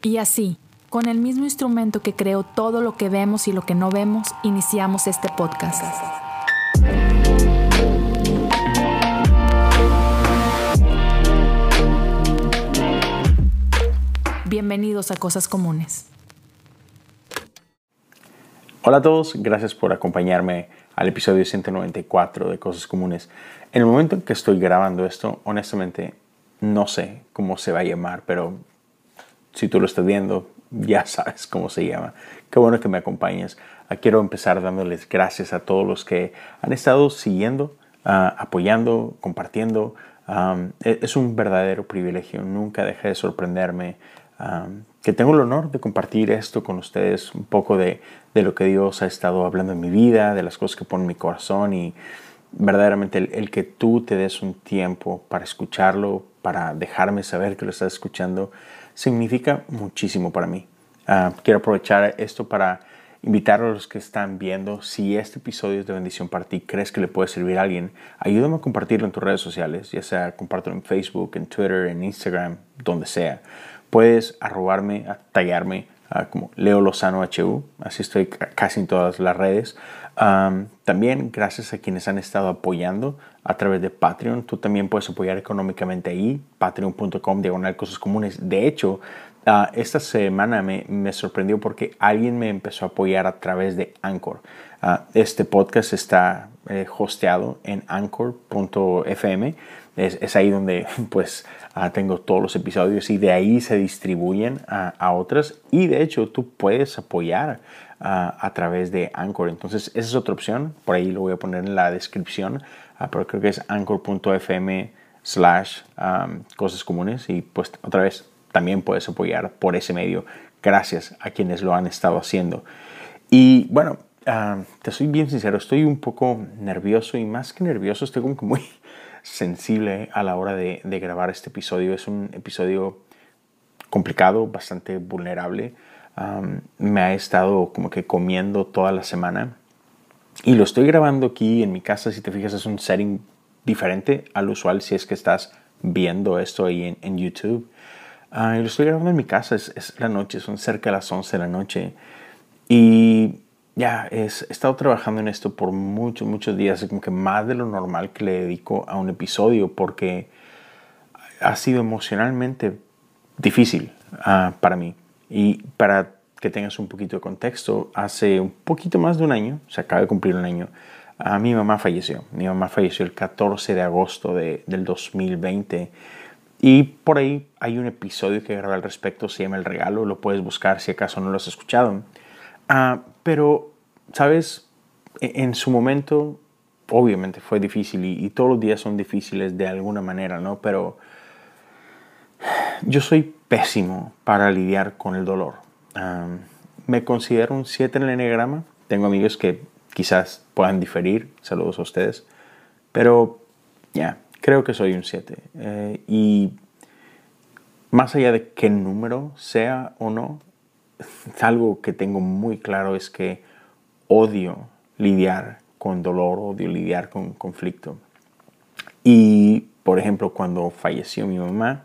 Y así, con el mismo instrumento que creó todo lo que vemos y lo que no vemos, iniciamos este podcast. Bienvenidos a Cosas Comunes. Hola a todos, gracias por acompañarme al episodio 194 de Cosas Comunes. En el momento en que estoy grabando esto, honestamente no sé cómo se va a llamar, pero si tú lo estás viendo, ya sabes cómo se llama. Qué bueno que me acompañes. Ah, quiero empezar dándoles gracias a todos los que han estado siguiendo, ah, apoyando, compartiendo. E-, es un verdadero privilegio. Nunca deja de sorprenderme que tengo el honor de compartir esto con ustedes, un poco de, de, lo que Dios ha estado hablando en mi vida, de las cosas que pone en mi corazón y verdaderamente el, que tú te des un tiempo para escucharlo, para dejarme saber que lo estás escuchando, significa muchísimo para mí. Ah, quiero aprovechar esto para invitar a los que están viendo, si este episodio es de bendición para ti, crees que le puede servir a alguien, ayúdame a compartirlo en tus redes sociales, ya sea compártelo en Facebook, en Twitter, en Instagram, donde sea. Puedes arrobarme, tallarme como Leo Lozano HU, así estoy casi en todas las redes. También gracias a quienes han estado apoyando a través de Patreon, tú también puedes apoyar económicamente ahí, patreon.com diagonal cosas comunes. De hecho, ah, esta semana me, me, sorprendió porque alguien me empezó a apoyar a través de Anchor. Ah, este podcast está eh, hosteado en anchor.fm es, ahí donde pues ah, tengo todos los episodios y de ahí se distribuyen a, otras. Y de hecho tú puedes apoyar ah, a través de Anchor. Entonces esa es otra opción. Por ahí lo voy a poner en la descripción. Ah, pero creo que es anchor.fm slash cosas comunes. Y pues otra vez también puedes apoyar por ese medio. Gracias a quienes lo han estado haciendo. Y bueno, te soy bien sincero, estoy un poco nervioso y más que nervioso, estoy como que muy sensible a la hora de, grabar este episodio. Es un episodio complicado, bastante vulnerable. me ha estado como que comiendo toda la semana. Y lo estoy grabando aquí en mi casa. Si te fijas, es un setting diferente al usual si es que estás viendo esto ahí en, YouTube. Ah, y lo estoy grabando en mi casa. Es, es la noche, son cerca de las 11 de la noche. Y ya, he estado trabajando en esto por muchos, muchos días, como que más de lo normal que le dedico a un episodio, porque ha sido emocionalmente difícil ah, para mí. Y para que tengas un poquito de contexto, hace un poquito más de un año, se acaba de cumplir un año, a mi mamá falleció. Mi mamá falleció el 14 de agosto de, del 2020. Y por ahí hay un episodio que grabé al respecto, se llama El Regalo, lo puedes buscar si acaso no lo has escuchado. Ah, pero, ¿sabes? E, en su momento, obviamente fue difícil y, todos los días son difíciles de alguna manera, ¿no? Pero yo soy pésimo para lidiar con el dolor. me considero un 7 en el enneagrama. Tengo amigos que quizás puedan diferir. Saludos a ustedes. Pero ya, creo que soy un 7. Eh, y más allá de qué número sea o no, algo que tengo muy claro es que odio lidiar con dolor, odio lidiar con conflicto. Y, por ejemplo, cuando falleció mi mamá,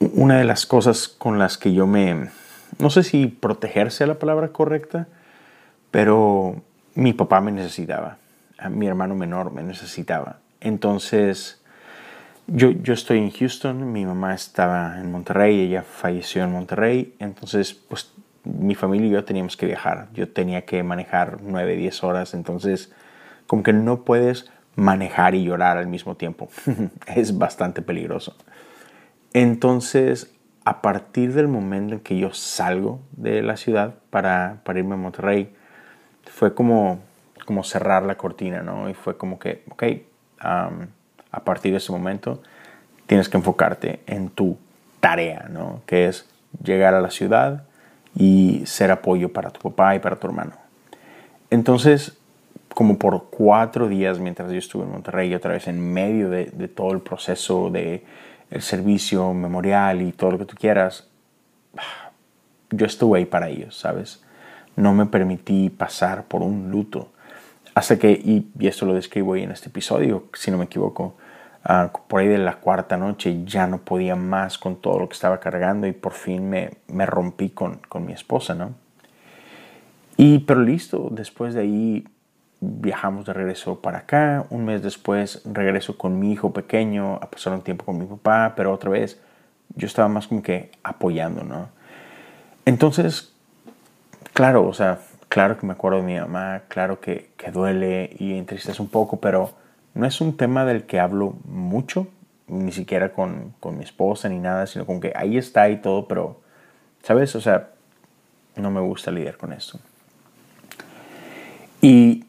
una de las cosas con las que yo me, no sé si protegerse la palabra correcta, pero mi papá me necesitaba, mi hermano menor me necesitaba. Entonces, yo, yo estoy en Houston, mi mamá estaba en Monterrey, ella falleció en Monterrey, entonces pues mi familia y yo teníamos que viajar, yo tenía que manejar 9, 10 horas, entonces como que no puedes manejar y llorar al mismo tiempo, es bastante peligroso. Entonces, a partir del momento en que yo salgo de la ciudad para, para irme a Monterrey, fue como, como cerrar la cortina, ¿no? Y fue como que, ok, a partir de ese momento tienes que enfocarte en tu tarea, ¿no? Que es llegar a la ciudad y ser apoyo para tu papá y para tu hermano. Entonces, como por cuatro días mientras yo estuve en Monterrey, otra vez en medio de, todo el proceso de el servicio memorial y todo lo que tú quieras, yo estuve ahí para ellos, ¿sabes? No me permití pasar por un luto. Hasta que, y, esto lo describo ahí en este episodio, si no me equivoco, Ah, por ahí de la cuarta noche ya no podía más con todo lo que estaba cargando y por fin me, me rompí con, con, mi esposa, ¿no? Y pero listo, después de ahí viajamos de regreso para acá, un mes después regreso con mi hijo pequeño a pasar un tiempo con mi papá, pero otra vez yo estaba más como que apoyando, ¿no? Entonces, claro, o sea, claro que me acuerdo de mi mamá, claro que, que duele y entristece un poco, pero no es un tema del que hablo mucho, ni siquiera con, mi esposa ni nada, sino con que ahí está y todo, pero, ¿sabes? O sea, no me gusta lidiar con esto. Y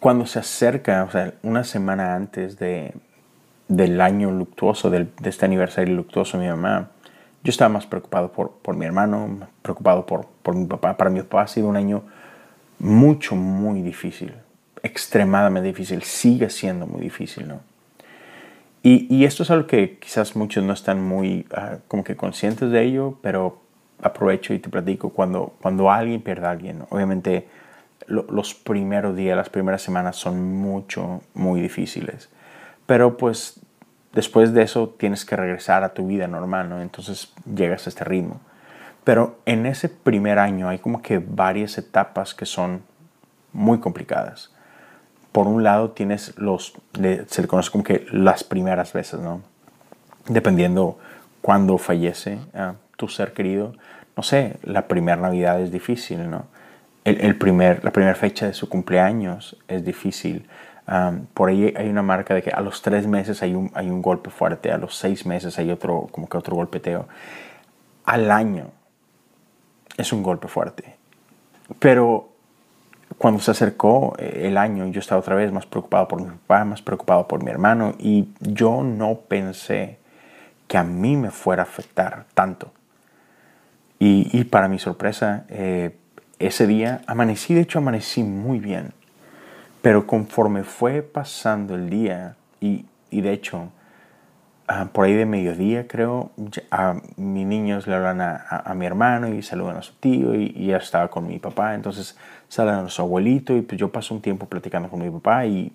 cuando se acerca, o sea, una semana antes de, del año luctuoso, de este aniversario luctuoso de mi mamá, yo estaba más preocupado por, por mi hermano, preocupado por, por mi papá. Para mi papá ha sido un año mucho, muy difícil extremadamente difícil, sigue siendo muy difícil, ¿no? Y, esto es algo que quizás muchos no están muy uh, como que conscientes de ello, pero aprovecho y te platico cuando, cuando alguien pierde a alguien, obviamente lo, los primeros días, las primeras semanas son mucho, muy difíciles, pero pues después de eso tienes que regresar a tu vida normal, ¿no? Entonces llegas a este ritmo. Pero en ese primer año hay como que varias etapas que son muy complicadas por un lado tienes los, se le conoce como que las primeras veces, ¿no? Dependiendo cuándo fallece ah, tu ser querido. No sé, la primera Navidad es difícil, ¿no? El, primer, la primera fecha de su cumpleaños es difícil. Ah, por ahí hay una marca de que a los tres meses hay un, hay un golpe fuerte, a los seis meses hay otro, como que otro golpeteo. Al año es un golpe fuerte. Pero cuando se acercó eh, el año, yo estaba otra vez más preocupado por mi papá, más preocupado por mi hermano, y yo no pensé que a mí me fuera a afectar tanto. Y, para mi sorpresa, eh, ese día amanecí, de hecho amanecí muy bien, pero conforme fue pasando el día, y, y de hecho Ah, por ahí de mediodía, creo, a mis niños le hablan a, mi hermano y saludan a su tío y, ya estaba con mi papá, entonces saludan a su abuelito y pues yo paso un tiempo platicando con mi papá y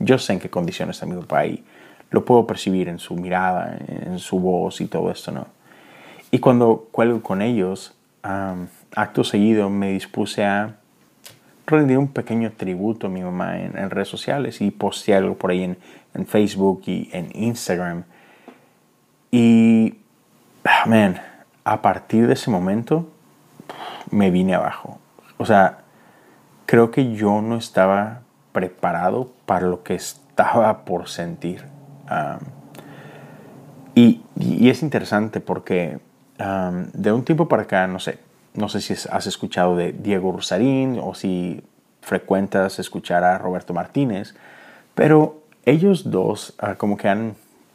yo sé en qué condiciones está mi papá y lo puedo percibir en su mirada, en su voz y todo esto, ¿no? Y cuando cuelgo con ellos, acto seguido me dispuse a rendir un pequeño tributo a mi mamá en, redes sociales y posteé algo por ahí en, en Facebook y en Instagram y, ah, man, a partir de ese momento me vine abajo. O sea, creo que yo no estaba preparado para lo que estaba por sentir. y, es interesante porque de un tiempo para acá, no sé, no sé si has escuchado de Diego Rosarín o si frecuentas escuchar a Roberto Martínez, pero ellos dos ah, como que han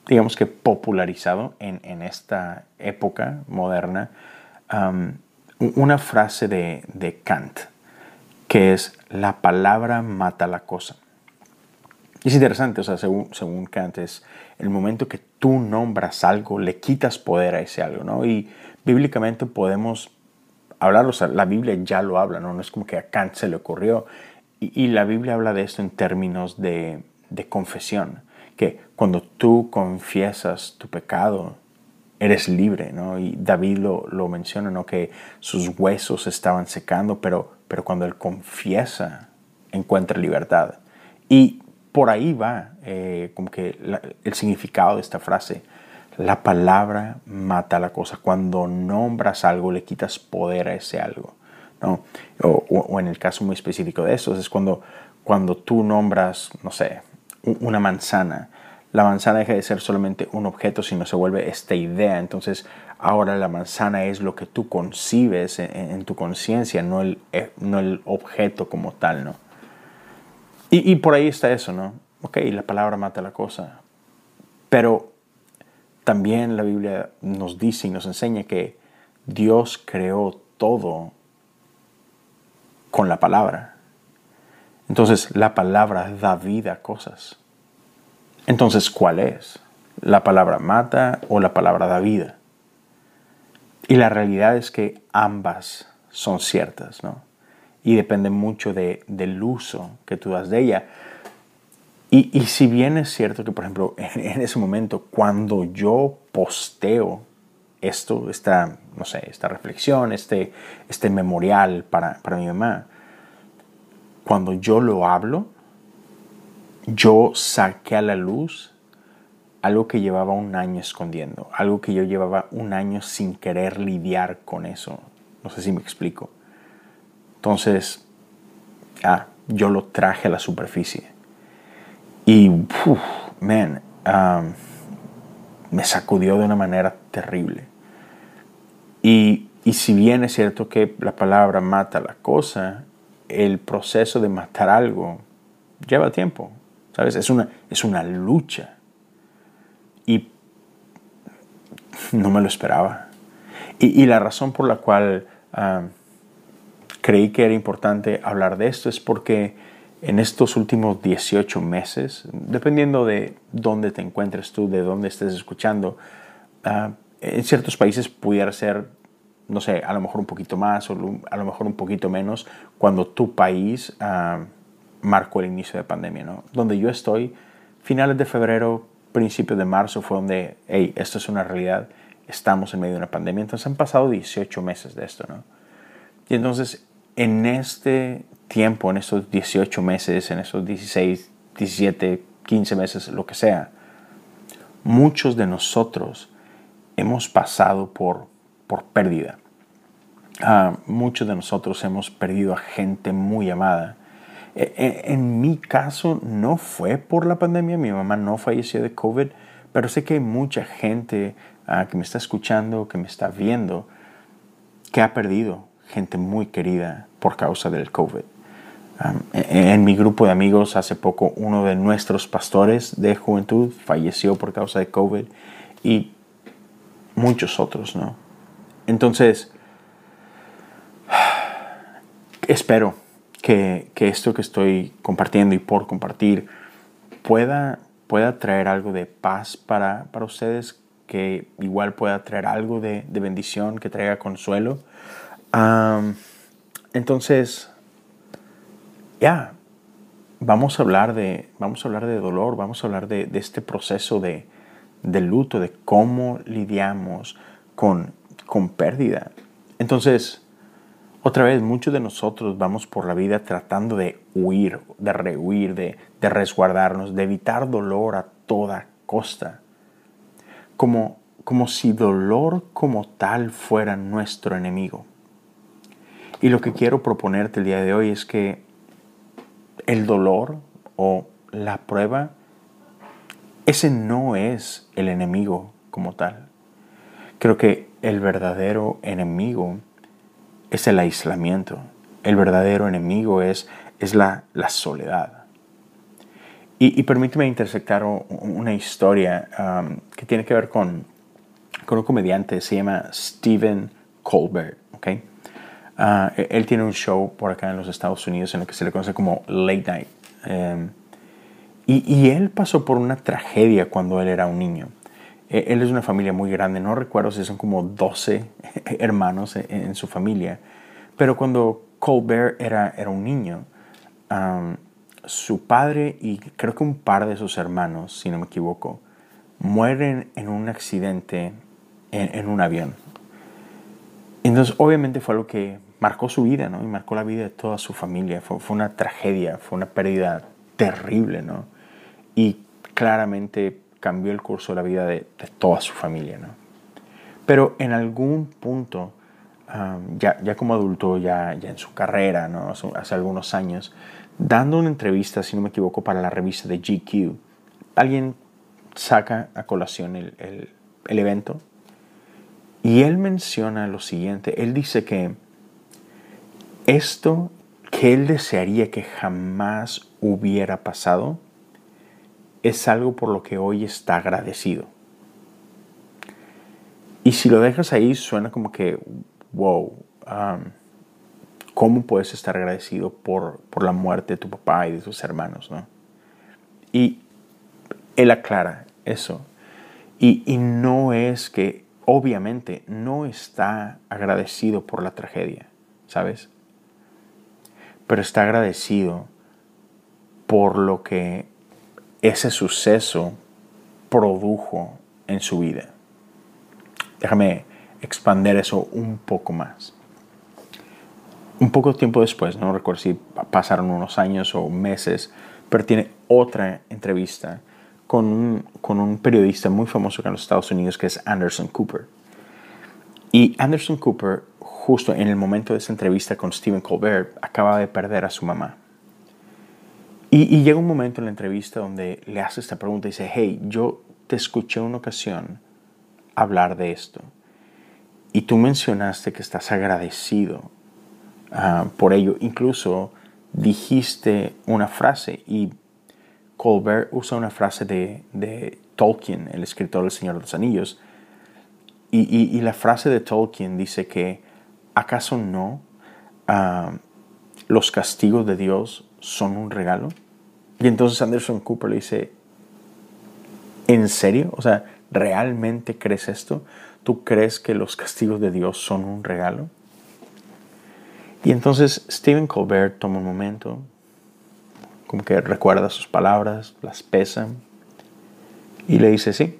digamos que popularizado en, esta época moderna una frase de, Kant, que es la palabra mata la cosa. es interesante, o sea, según, según Kant, es el momento que tú nombras algo, le quitas poder a ese algo, ¿no? Y bíblicamente podemos hablarlo, o sea, la Biblia ya lo habla, ¿no? No es como que a Kant se le ocurrió. Y, la Biblia habla de esto en términos de, de confesión que cuando tú confiesas tu pecado, eres libre, ¿no? Y David lo, lo menciona, ¿no? Que sus huesos estaban secando, pero, pero cuando él confiesa, encuentra libertad. Y por ahí va eh, como que el significado de esta frase. La palabra mata la cosa. Cuando nombras algo, le quitas poder a ese algo. ¿no? O, o en el caso muy específico de eso, es cuando, cuando tú nombras, no sé, una manzana, la manzana deja de ser solamente un objeto, sino se vuelve esta idea. Entonces, ahora la manzana es lo que tú concibes en, tu conciencia, no el, eh, no el objeto como tal, ¿no? Y, y, por ahí está eso, ¿no? Ok, la palabra mata la cosa. Pero también la Biblia nos dice y nos enseña que Dios creó todo con la palabra. Entonces la palabra da vida a cosas. Entonces, ¿cuál es? ¿La palabra mata o la palabra da vida? Y la realidad es que ambas son ciertas, ¿no? Y depende mucho de, del uso que tú das de ella. Y, y, si bien es cierto que, por ejemplo, en, ese momento, cuando yo posteo esto, esta, no sé, esta reflexión, este, este memorial para, para mi mamá, cuando yo lo hablo, yo saqué a la luz algo que llevaba un año escondiendo, algo que yo llevaba un año sin querer lidiar con eso. No sé si me explico. Entonces, ah, yo lo traje a la superficie. Y, man, me sacudió de una manera terrible. Y, y si bien es cierto que la palabra mata la cosa, el proceso de matar algo lleva tiempo, ¿sabes? Es una, es una lucha. Y no me lo esperaba. Y, la razón por la cual creí que era importante hablar de esto es porque en estos últimos 18 meses, dependiendo de dónde te encuentres tú, de dónde estés escuchando, ah, en ciertos países pudiera ser, no sé, a lo mejor un poquito más o a lo mejor un poquito menos cuando tu país uh, marcó el inicio de pandemia, ¿no? Donde yo estoy, finales de febrero, principios de marzo fue donde, hey, esto es una realidad, estamos en medio de una pandemia. Entonces han pasado 18 meses de esto, ¿no? Y entonces en este tiempo, en estos 18 meses, en esos 16, 17, 15 meses, lo que sea, muchos de nosotros hemos pasado por, por pérdida. Ah, muchos de nosotros hemos perdido a gente muy amada. E, e, en, mi caso no fue por la pandemia, mi mamá no falleció de COVID, pero sé que hay mucha gente ah, que me está escuchando, que me está viendo, que ha perdido gente muy querida por causa del COVID. en, mi grupo de amigos hace poco uno de nuestros pastores de juventud falleció por causa de COVID y muchos otros, ¿no? Entonces, espero que, que, esto que estoy compartiendo y por compartir pueda, pueda traer algo de paz para, para ustedes, que igual pueda traer algo de, de bendición, que traiga consuelo. entonces, ya, vamos a hablar de, vamos a hablar de dolor, vamos a hablar de, de este proceso de, de, luto, de cómo lidiamos con, con pérdida. Entonces, otra vez, muchos de nosotros vamos por la vida tratando de huir, de rehuir, de, resguardarnos, de evitar dolor a toda costa. Como, como si dolor como tal fuera nuestro enemigo. Y lo que quiero proponerte el día de hoy es que el dolor o la prueba, ese no es el enemigo como tal. Creo que el verdadero enemigo es el aislamiento. El verdadero enemigo es, es la, la soledad. Y, permíteme intersectar una historia um, que tiene que ver con, con un comediante, se llama Stephen Colbert. ¿okay? E-, él tiene un show por acá en los Estados Unidos en el que se le conoce como Late Night. Em, y, él pasó por una tragedia cuando él era un niño. E-, él es una familia muy grande, no recuerdo si son como 12 hermanos e-, en, su familia, pero cuando Colbert era, era un niño, su padre y creo que un par de sus hermanos, si no me equivoco, mueren en un accidente en, en un avión. Entonces, obviamente fue algo que marcó su vida, ¿no? Y marcó la vida de toda su familia. Fue, fue una tragedia, fue una pérdida terrible, ¿no? Y claramente cambió el curso de la vida de, toda su familia, ¿no? Pero en algún punto, ya, ya, como adulto, ya, ya en su carrera, ¿no? Hace, algunos años, dando una entrevista, si no me equivoco, para la revista de GQ, alguien saca a colación el, el, el evento y él menciona lo siguiente, él dice que esto que él desearía que jamás hubiera pasado es algo por lo que hoy está agradecido. Y si lo dejas ahí, suena como que, wow, um, ¿cómo puedes estar agradecido por, por, la muerte de tu papá y de tus hermanos? ¿no? Y él aclara eso. Y, y no es que, obviamente, no está agradecido por la tragedia, ¿sabes? pero está agradecido por lo que ese suceso produjo en su vida. Déjame expander eso un poco más. Un poco tiempo después, no recuerdo si pasaron unos años o meses, pero tiene otra entrevista con un, con un periodista muy famoso en los Estados Unidos que es Anderson Cooper. Y Anderson Cooper, justo en el momento de esa entrevista con Stephen Colbert, acaba de perder a su mamá. Y, llega un momento en la entrevista donde le hace esta pregunta y dice, hey, yo te escuché una ocasión hablar de esto. Y tú mencionaste que estás agradecido ah, por ello. Incluso dijiste una frase y Colbert usa una frase de, Tolkien, el escritor del Señor de los Anillos. Y, la frase de Tolkien dice que, ¿acaso no ah, los castigos de Dios son un regalo? Y entonces Anderson Cooper le dice, ¿en serio? O sea, ¿realmente crees esto? ¿Tú crees que los castigos de Dios son un regalo? Y entonces Stephen Colbert toma un momento, como que recuerda sus palabras, las pesa y le dice, sí,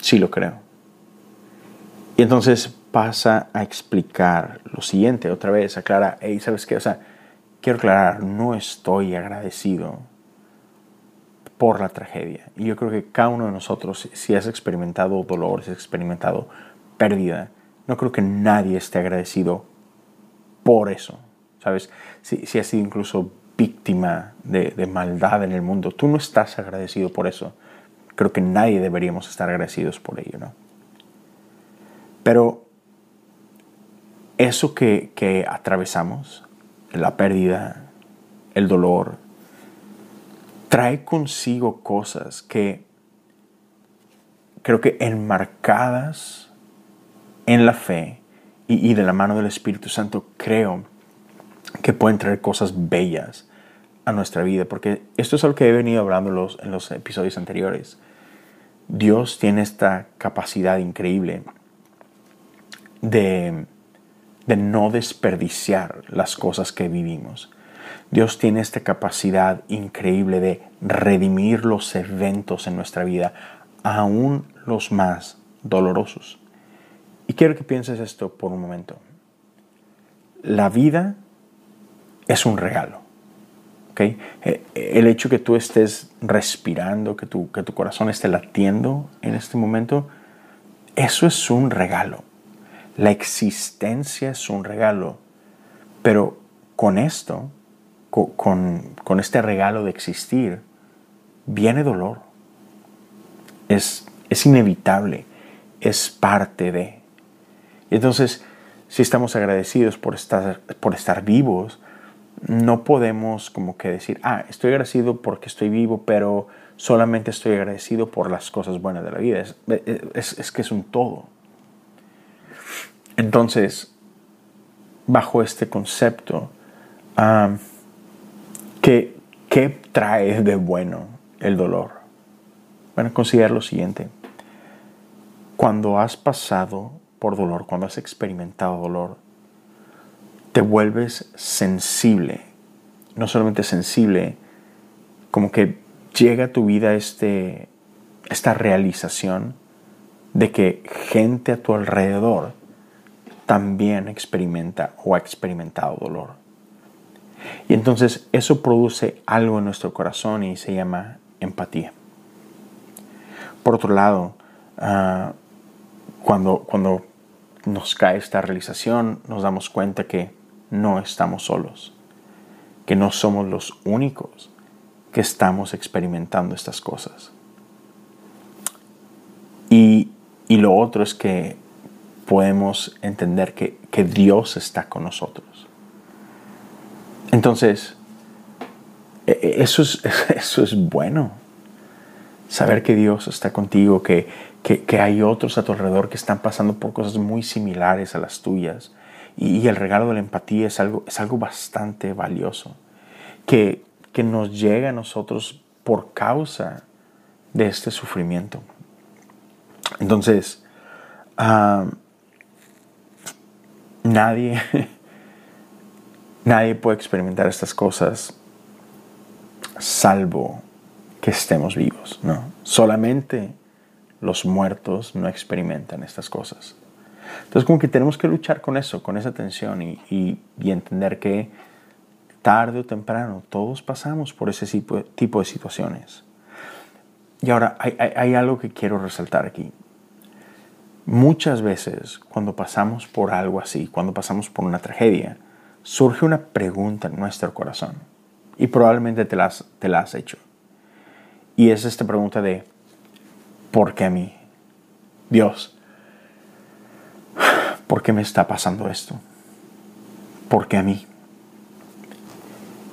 sí lo creo. Y entonces pasa a explicar lo siguiente, otra vez, aclara, hey, ¿sabes qué? O sea, quiero aclarar, no estoy agradecido por la tragedia. Y yo creo que cada uno de nosotros, si has experimentado dolor, si has experimentado pérdida, no creo que nadie esté agradecido por eso. ¿Sabes? Si, has sido incluso víctima de, maldad en el mundo, tú no estás agradecido por eso. Creo que nadie deberíamos estar agradecidos por ello, ¿no? Pero eso que atravesamos, la pérdida, el dolor, trae consigo cosas que creo que enmarcadas en la fe y, de la mano del Espíritu Santo, creo que pueden traer cosas bellas a nuestra vida, porque esto es algo que he venido hablando en los, episodios anteriores. Dios tiene esta capacidad increíble de de no desperdiciar las cosas que vivimos. Dios tiene esta capacidad increíble de redimir los eventos en nuestra vida, aún los más dolorosos. Y quiero que pienses esto por un momento. La vida es un regalo. ¿okay? Eh, el hecho que tú estés respirando, que tu, que tu corazón esté latiendo en este momento, eso es un regalo. La existencia es un regalo, pero con esto, con, este regalo de existir, viene dolor. Es, es inevitable, es parte de. Entonces, si estamos agradecidos por estar, por estar vivos, no podemos como que decir, ah, estoy agradecido porque estoy vivo, pero solamente estoy agradecido por las cosas buenas de la vida. Es, es que es un todo. Entonces, bajo este concepto, ¿qué, trae de bueno el dolor? Bueno, considera lo siguiente. Cuando has pasado por dolor, cuando has experimentado dolor, te vuelves sensible. No solamente sensible, como que llega a tu vida este, esta realización de que gente a tu alrededor también experimenta o ha experimentado dolor. Y entonces eso produce algo en nuestro corazón y se llama empatía. Por otro lado, ah, cuando, cuando nos cae esta realización, nos damos cuenta que no estamos solos, que no somos los únicos que estamos experimentando estas cosas. Y, y lo otro es que podemos entender que, Dios está con nosotros. Entonces, e, e, eso es, eso es bueno. Saber que Dios está contigo, que, que, hay otros a tu alrededor que están pasando por cosas muy similares a las tuyas. Y, el regalo de la empatía es algo, es algo bastante valioso, que, que nos llega a nosotros por causa de este sufrimiento. Entonces, ah, Nadie, nadie puede experimentar estas cosas salvo que estemos vivos, ¿no? Solamente los muertos no experimentan estas cosas. Entonces como que tenemos que luchar con eso, con esa tensión y, y, entender que tarde o temprano todos pasamos por ese tipo, de situaciones. Y ahora hay algo que quiero resaltar aquí. Muchas veces cuando pasamos por algo así, cuando pasamos por una tragedia, surge una pregunta en nuestro corazón y probablemente te la has, hecho. Y es esta pregunta de, ¿por qué a mí? Dios, ¿por qué me está pasando esto? ¿Por qué a mí?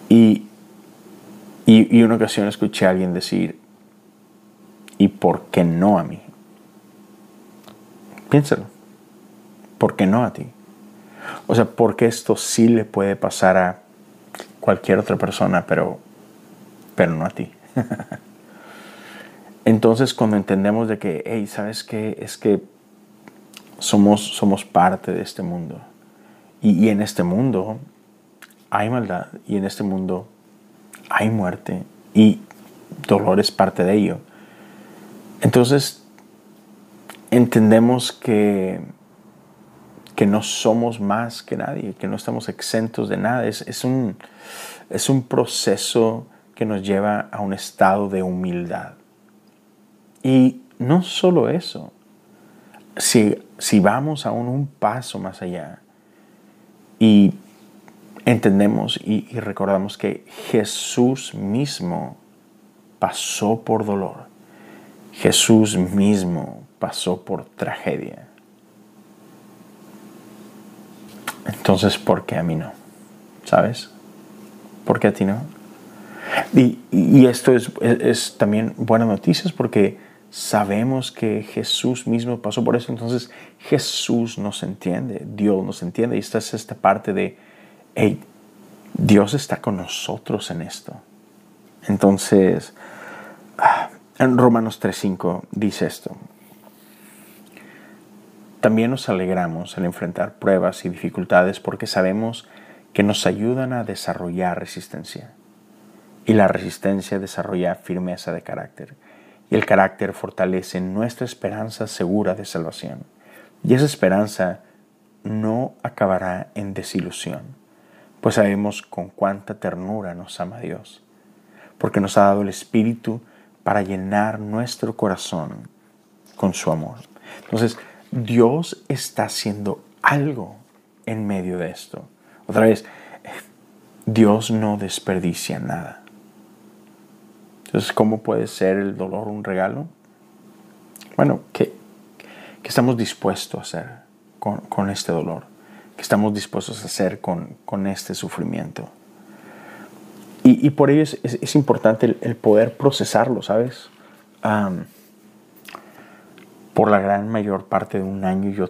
Y, y una ocasión escuché a alguien decir, ¿y por qué no a mí? Piénsalo. ¿Por qué no a ti? O sea, porque esto sí le puede pasar a cualquier otra persona, pero, pero no a ti. Entonces, cuando entendemos de que, hey, ¿sabes qué? Es que somos, somos parte de este mundo. Y, y en este mundo hay maldad. Y en este mundo hay muerte. Y dolor es parte de ello. Entonces, entendemos que, que no somos más que nadie, que no estamos exentos de nada. Es, es, un, es un proceso que nos lleva a un estado de humildad. Y no solo eso, si, si vamos aún un paso más allá y entendemos y, y recordamos que Jesús mismo pasó por dolor, Jesús mismo pasó por tragedia. Entonces, ¿por qué a mí no? ¿Sabes? ¿Por qué a ti no? Y, esto es, también buenas noticias porque sabemos que Jesús mismo pasó por eso. Entonces, Jesús nos entiende, Dios nos entiende. Y esta es esta parte de, Dios está con nosotros en esto. Entonces, ah, en Romanos 3.5 dice esto. También nos alegramos al enfrentar pruebas y dificultades porque sabemos que nos ayudan a desarrollar resistencia. Y la resistencia desarrolla firmeza de carácter. Y el carácter fortalece nuestra esperanza segura de salvación. Y esa esperanza no acabará en desilusión, pues sabemos con cuánta ternura nos ama Dios, porque nos ha dado el Espíritu para llenar nuestro corazón con su amor. Entonces, Dios está haciendo algo en medio de esto. Otra vez, Dios no desperdicia nada. Entonces, ¿cómo puede ser el dolor un regalo? Bueno, ¿qué, estamos dispuestos a hacer con, este dolor? ¿Qué estamos dispuestos a hacer con, este sufrimiento? Y, por ello es, importante el, poder procesarlo, ¿sabes? Por la gran mayor parte de un año yo,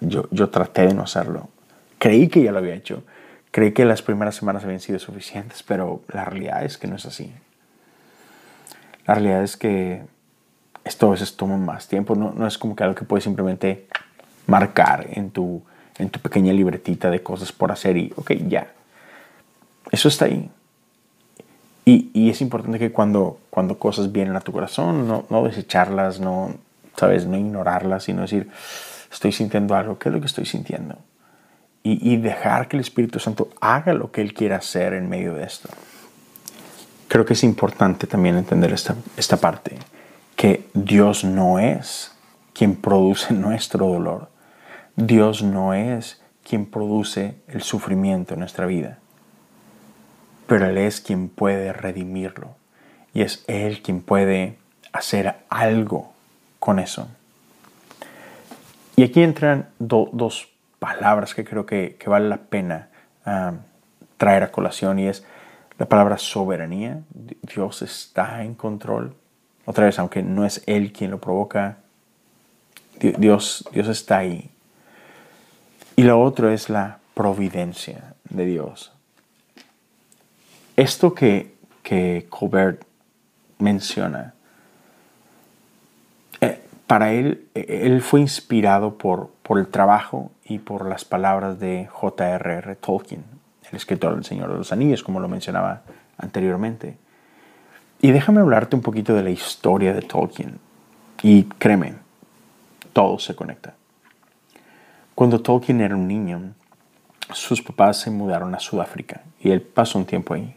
yo, yo traté de no hacerlo. Creí que ya lo había hecho. Creí que las primeras semanas habían sido suficientes, pero la realidad es que no es así. La realidad es que esto a veces toma más tiempo. No, no es como que algo que puedes simplemente marcar en tu, en tu pequeña libretita de cosas por hacer y, ok, ya. Eso está ahí. Y, es importante que cuando, cuando cosas vienen a tu corazón, no, no desecharlas, no, ¿sabes? No ignorarlas, sino decir, estoy sintiendo algo, ¿qué es lo que estoy sintiendo? Y, y dejar que el Espíritu Santo haga lo que Él quiera hacer en medio de esto. Creo que es importante también entender esta, esta parte, que Dios no es quien produce nuestro dolor. Dios no es quien produce el sufrimiento en nuestra vida pero Él es quien puede redimirlo y es Él quien puede hacer algo con eso. Y aquí entran dos palabras que creo que, vale la pena ah, traer a colación y es la palabra soberanía. Dios está en control. Otra vez, aunque no es Él quien lo provoca, Dios, Dios está ahí. Y lo otro es la providencia de Dios. Esto que, que Colbert menciona, eh, para él, él fue inspirado por, por el trabajo y por las palabras de J.R.R. Tolkien, el escritor del Señor de los Anillos, como lo mencionaba anteriormente. y déjame hablarte un poquito de la historia de Tolkien. Y créeme, todo se conecta. Cuando Tolkien era un niño, sus papás se mudaron a Sudáfrica y él pasó un tiempo ahí.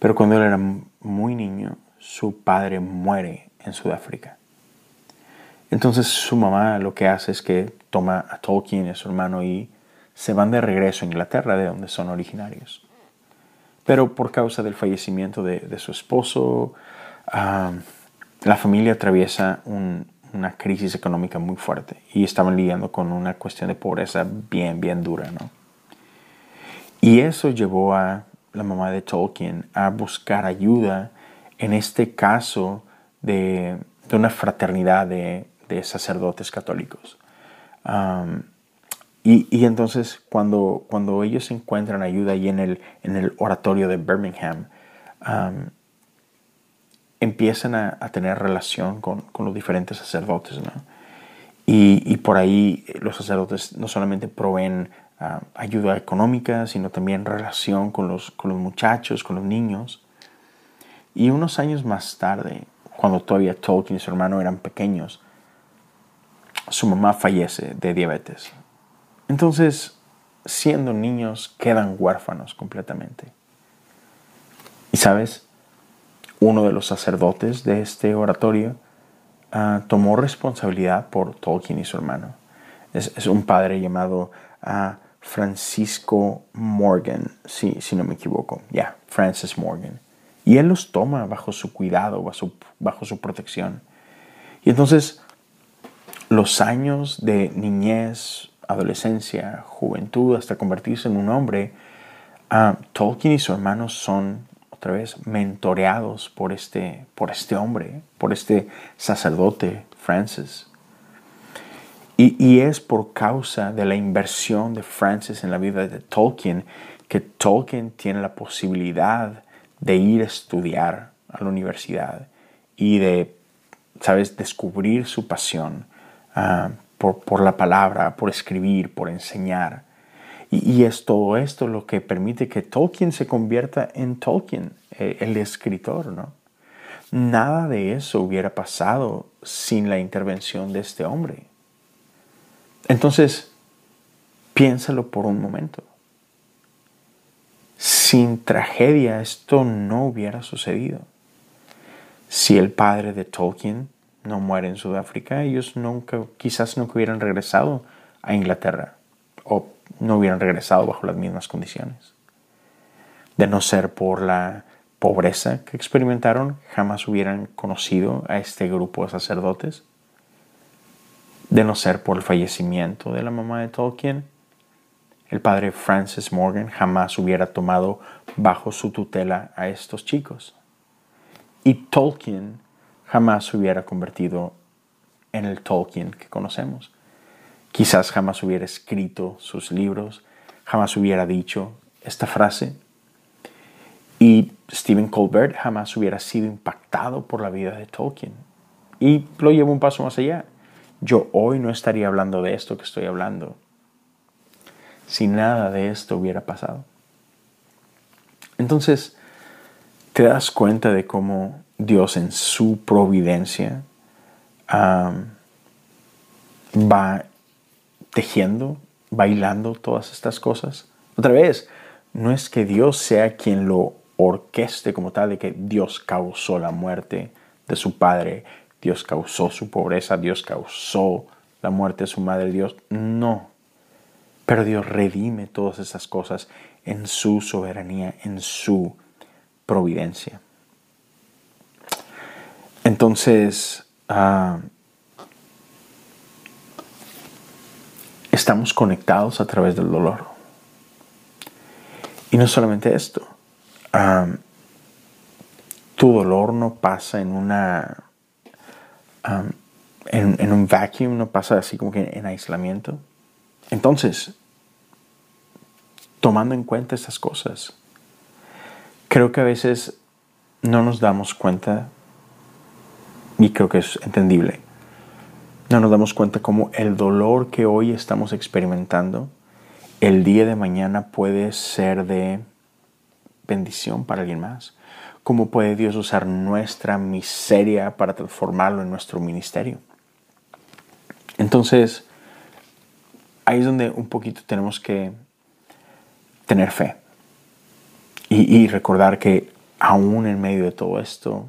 Pero cuando él era muy niño, su padre muere en Sudáfrica. Entonces su mamá lo que hace es que toma a Tolkien y a su hermano y se van de regreso a Inglaterra, de donde son originarios. Pero por causa del fallecimiento de, su esposo, la familia atraviesa una crisis económica muy fuerte y estaban lidiando con una cuestión de pobreza bien, bien dura. ¿no? Y eso llevó a la mamá de Tolkien a buscar ayuda, en este caso, de, una fraternidad de, sacerdotes católicos. Y, entonces cuando, cuando ellos encuentran ayuda ahí en el, en el oratorio de Birmingham, empiezan a, tener relación con, los diferentes sacerdotes. Y, por ahí los sacerdotes no solamente proveen ah, ayuda económica, sino también relación con los, con los muchachos, con los niños. Y unos años más tarde, cuando todavía Tolkien y su hermano eran pequeños, su mamá fallece de diabetes. Entonces, siendo niños, quedan huérfanos completamente. Y sabes, uno de los sacerdotes de este oratorio ah, tomó responsabilidad por Tolkien y su hermano. Es, un padre llamado ah, Francisco Morgan, si, no me equivoco. Ya, Francis Morgan. Y él los toma bajo su cuidado, bajo bajo su protección. Y entonces los años de niñez, adolescencia, juventud, hasta convertirse en un hombre, ah, Tolkien y su hermano son otra vez mentoreados por este, por este hombre, por este sacerdote, Francis. Y, es por causa de la inversión de Francis en la vida de Tolkien que Tolkien tiene la posibilidad de ir a estudiar a la universidad y de, sabes, descubrir su pasión uh, por, la palabra, por escribir, por enseñar. Y, es todo esto lo que permite que Tolkien se convierta en Tolkien, eh, el escritor, ¿no? Nada de eso hubiera pasado sin la intervención de este hombre. Entonces, piénsalo por un momento. Sin tragedia esto no hubiera sucedido. Si el padre de Tolkien no muere en Sudáfrica, ellos nunca, quizás nunca hubieran regresado a Inglaterra o no hubieran regresado bajo las mismas condiciones. De no ser por la pobreza que experimentaron, jamás hubieran conocido a este grupo de sacerdotes. De no ser por el fallecimiento de la mamá de Tolkien, el padre Francis Morgan jamás hubiera tomado bajo su tutela a estos chicos. Y Tolkien jamás se hubiera convertido en el Tolkien que conocemos. Quizás jamás hubiera escrito sus libros, jamás hubiera dicho esta frase. Y Stephen Colbert jamás hubiera sido impactado por la vida de Tolkien. Y lo llevo un paso más allá. Yo hoy no estaría hablando de esto que estoy hablando si nada de esto hubiera pasado. Entonces, te das cuenta de cómo Dios en su providencia va tejiendo, bailando todas estas cosas. Otra vez, no es que Dios sea quien lo orqueste como tal, de que Dios causó la muerte de su padre, Dios causó su pobreza, Dios causó la muerte de su madre, Dios. No. Pero Dios redime todas esas cosas en su soberanía, en su providencia. Entonces, ah, estamos conectados a través del dolor. Y no solamente esto, ah, tu dolor no pasa en una... En, un vacuum, no pasa así como que en aislamiento. Entonces, tomando en cuenta estas cosas, creo que a veces no nos damos cuenta y creo que es entendible. No nos damos cuenta cómo el dolor que hoy estamos experimentando, el día de mañana puede ser de bendición para alguien más. Cómo puede Dios usar nuestra miseria para transformarlo en nuestro ministerio. Entonces, ahí es donde un poquito tenemos que tener fe y, recordar que aún en medio de todo esto,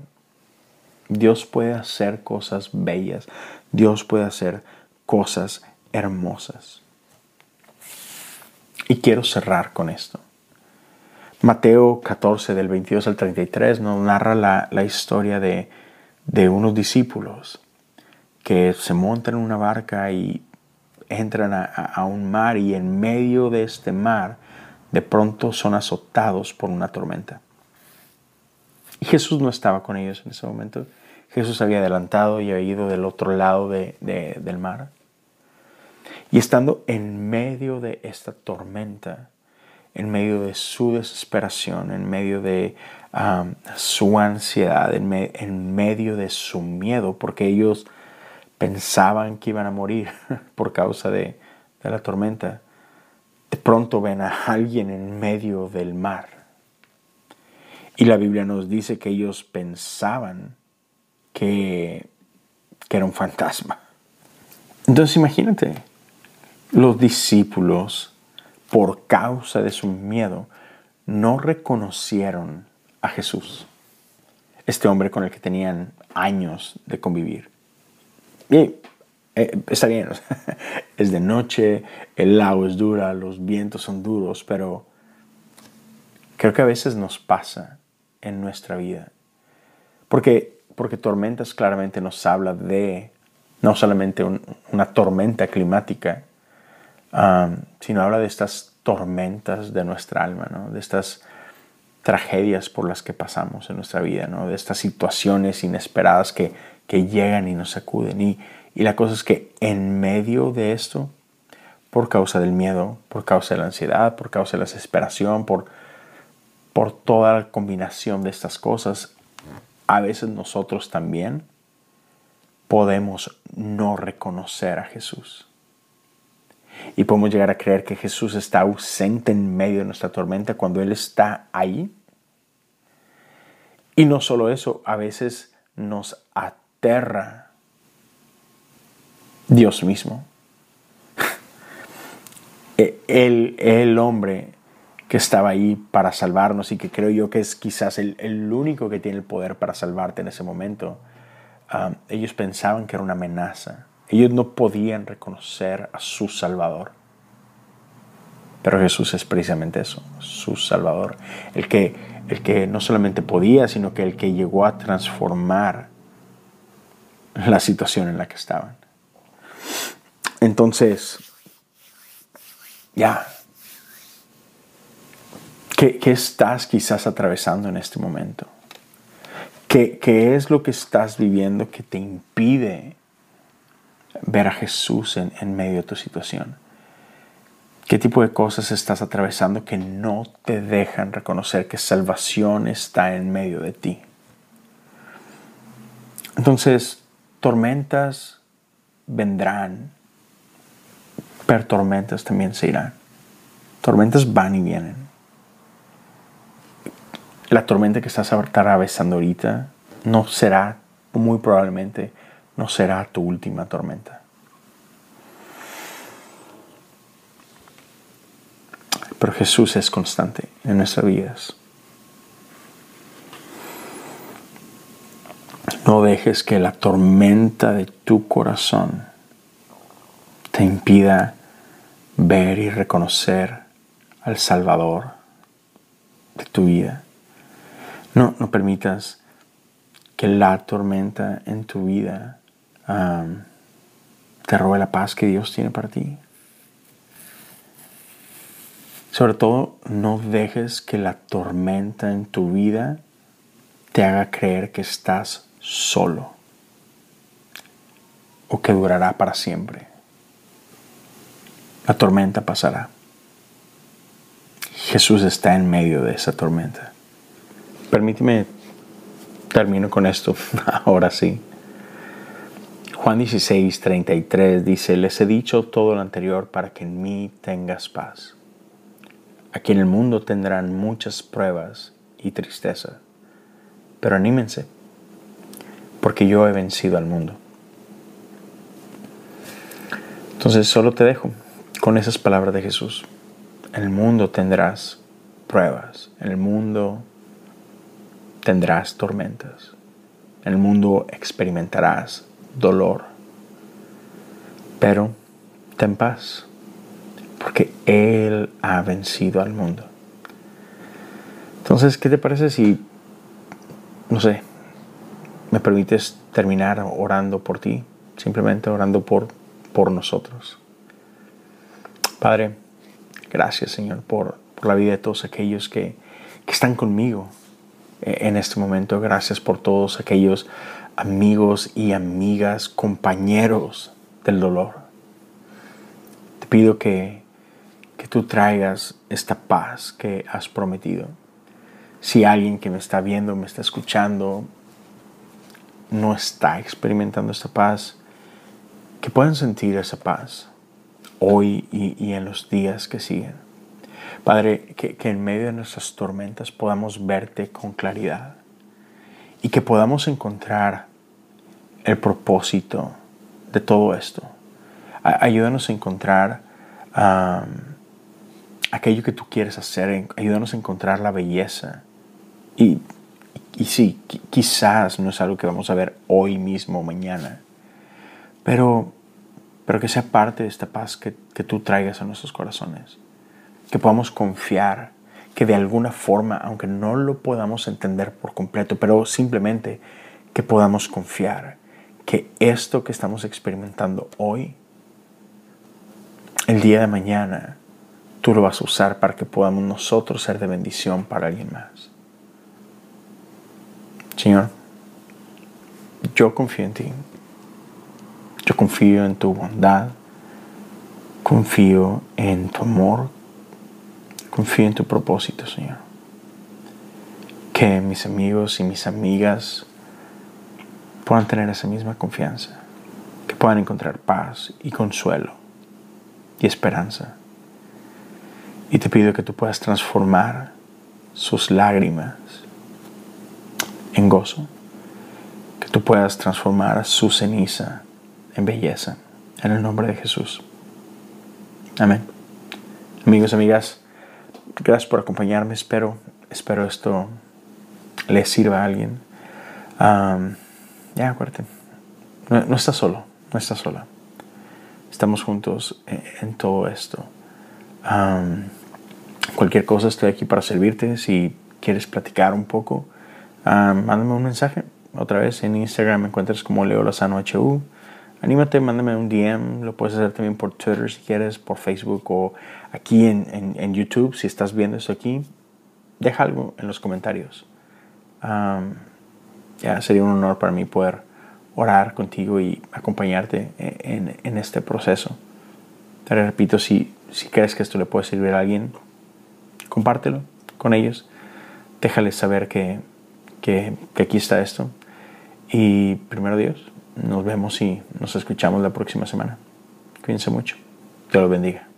Dios puede hacer cosas bellas, Dios puede hacer cosas hermosas. Y quiero cerrar con esto. Mateo 14 del 22 al 33 nos narra la, historia de, unos discípulos que se montan en una barca y entran a, a, un mar y en medio de este mar de pronto son azotados por una tormenta. Y Jesús no estaba con ellos en ese momento. Jesús había adelantado y había ido del otro lado del mar. Y estando en medio de esta tormenta, en medio de su desesperación, en medio de su ansiedad, en, medio de su miedo, porque ellos pensaban que iban a morir por causa de, de la tormenta, de pronto ven a alguien en medio del mar. Y la Biblia nos dice que ellos pensaban que, que era un fantasma. Entonces imagínate, los discípulos por causa de su miedo, no reconocieron a Jesús, este hombre con el que tenían años de convivir. Y eh, está bien, es de noche, el lago es dura, los vientos son duros, pero creo que a veces nos pasa en nuestra vida. Porque, porque tormentas claramente nos habla de no solamente una tormenta climática, sino habla de estas tormentas de nuestra alma, de estas tragedias por las que pasamos en nuestra vida, de estas situaciones inesperadas que, llegan y nos sacuden. Y, y la cosa es que en medio de esto, por causa del miedo, por causa de la ansiedad, por causa de la desesperación, por, por toda la combinación de estas cosas, a veces nosotros también podemos no reconocer a Jesús. Y podemos llegar a creer que Jesús está ausente en medio de nuestra tormenta cuando Él está ahí. Y no solo eso, a veces nos aterra Dios mismo. E, el, el hombre que estaba ahí para salvarnos y que creo yo que es quizás el, único que tiene el poder para salvarte en ese momento, um, ellos pensaban que era una amenaza ellos no podían reconocer a su Salvador. Pero Jesús es precisamente eso, su Salvador. El que, el que no solamente podía, sino que el que llegó a transformar la situación en la que estaban. Entonces, ya, ¿qué, estás quizás atravesando en este momento? ¿Qué, ¿Qué es lo que estás viviendo que te impide ver a Jesús en, medio de tu situación? ¿Qué tipo de cosas estás atravesando que no te dejan reconocer que salvación está en medio de ti? Entonces, tormentas vendrán, pero tormentas también se irán. Tormentas van y vienen. La tormenta que estás atravesando ahorita no será muy probablemente no será tu última tormenta. Pero Jesús es constante en nuestras vidas. No dejes que la tormenta de tu corazón te impida ver y reconocer al Salvador de tu vida. No, no permitas que la tormenta en tu vida te robe la paz que Dios tiene para ti. Sobre todo, no dejes que la tormenta en tu vida te haga creer que estás solo o que durará para siempre. La tormenta pasará. Jesús está en medio de esa tormenta. Permíteme, termino con esto ahora sí. Juan 16, 33 dice, les he dicho todo lo anterior para que en mí tengas paz. Aquí en el mundo tendrán muchas pruebas y tristeza, pero anímense, porque yo he vencido al mundo. Entonces solo te dejo con esas palabras de Jesús. En el mundo tendrás pruebas, en el mundo tendrás tormentas, en el mundo experimentarás dolor, pero ten paz, porque Él ha vencido al mundo. Entonces, ¿qué te parece si, no sé, me permites terminar orando por ti? Simplemente orando por, por nosotros. Padre, gracias Señor por, la vida de todos aquellos que, que están conmigo en este momento. Gracias por todos aquellos amigos y amigas, compañeros del dolor. Te pido que, que tú traigas esta paz que has prometido. Si alguien que me está viendo, me está escuchando, no está experimentando esta paz, que puedan sentir esa paz hoy y, en los días que siguen. Padre, que, que en medio de nuestras tormentas podamos verte con claridad y que podamos encontrar el propósito de todo esto. Ayúdanos a encontrar aquello que tú quieres hacer, ayúdanos a encontrar la belleza. Y, y, sí, quizás no es algo que vamos a ver hoy mismo mañana, pero, pero que sea parte de esta paz que, que tú traigas a nuestros corazones. Que podamos confiar que de alguna forma, aunque no lo podamos entender por completo, pero simplemente que podamos confiar que esto que estamos experimentando hoy, el día de mañana, tú lo vas a usar para que podamos nosotros ser de bendición para alguien más. Señor, yo confío en ti. Yo confío en tu bondad. Confío en tu amor. Confío en tu propósito, Señor. Que mis amigos y mis amigas puedan tener esa misma confianza, que puedan encontrar paz y consuelo y esperanza. Y te pido que tú puedas transformar sus lágrimas en gozo, que tú puedas transformar su ceniza en belleza, en el nombre de Jesús. Amén. Amigos, amigas, gracias por acompañarme. Espero, espero esto les sirva a alguien ya acuérdate, no, no, estás solo, no estás sola. Estamos juntos en, todo esto. cualquier cosa estoy aquí para servirte. Si quieres platicar un poco, mándame un mensaje. Otra vez en Instagram me encuentras como Leo Lozano HU. Anímate, mándame un DM. Lo puedes hacer también por Twitter si quieres, por Facebook o aquí en, en, YouTube. Si estás viendo esto aquí, deja algo en los comentarios ya sería un honor para mí poder orar contigo y acompañarte en, este proceso. Te repito, si, si crees que esto le puede servir a alguien, compártelo con ellos. Déjales saber que, que, que aquí está esto. Y primero Dios, nos vemos y nos escuchamos la próxima semana. Cuídense mucho. Dios los bendiga.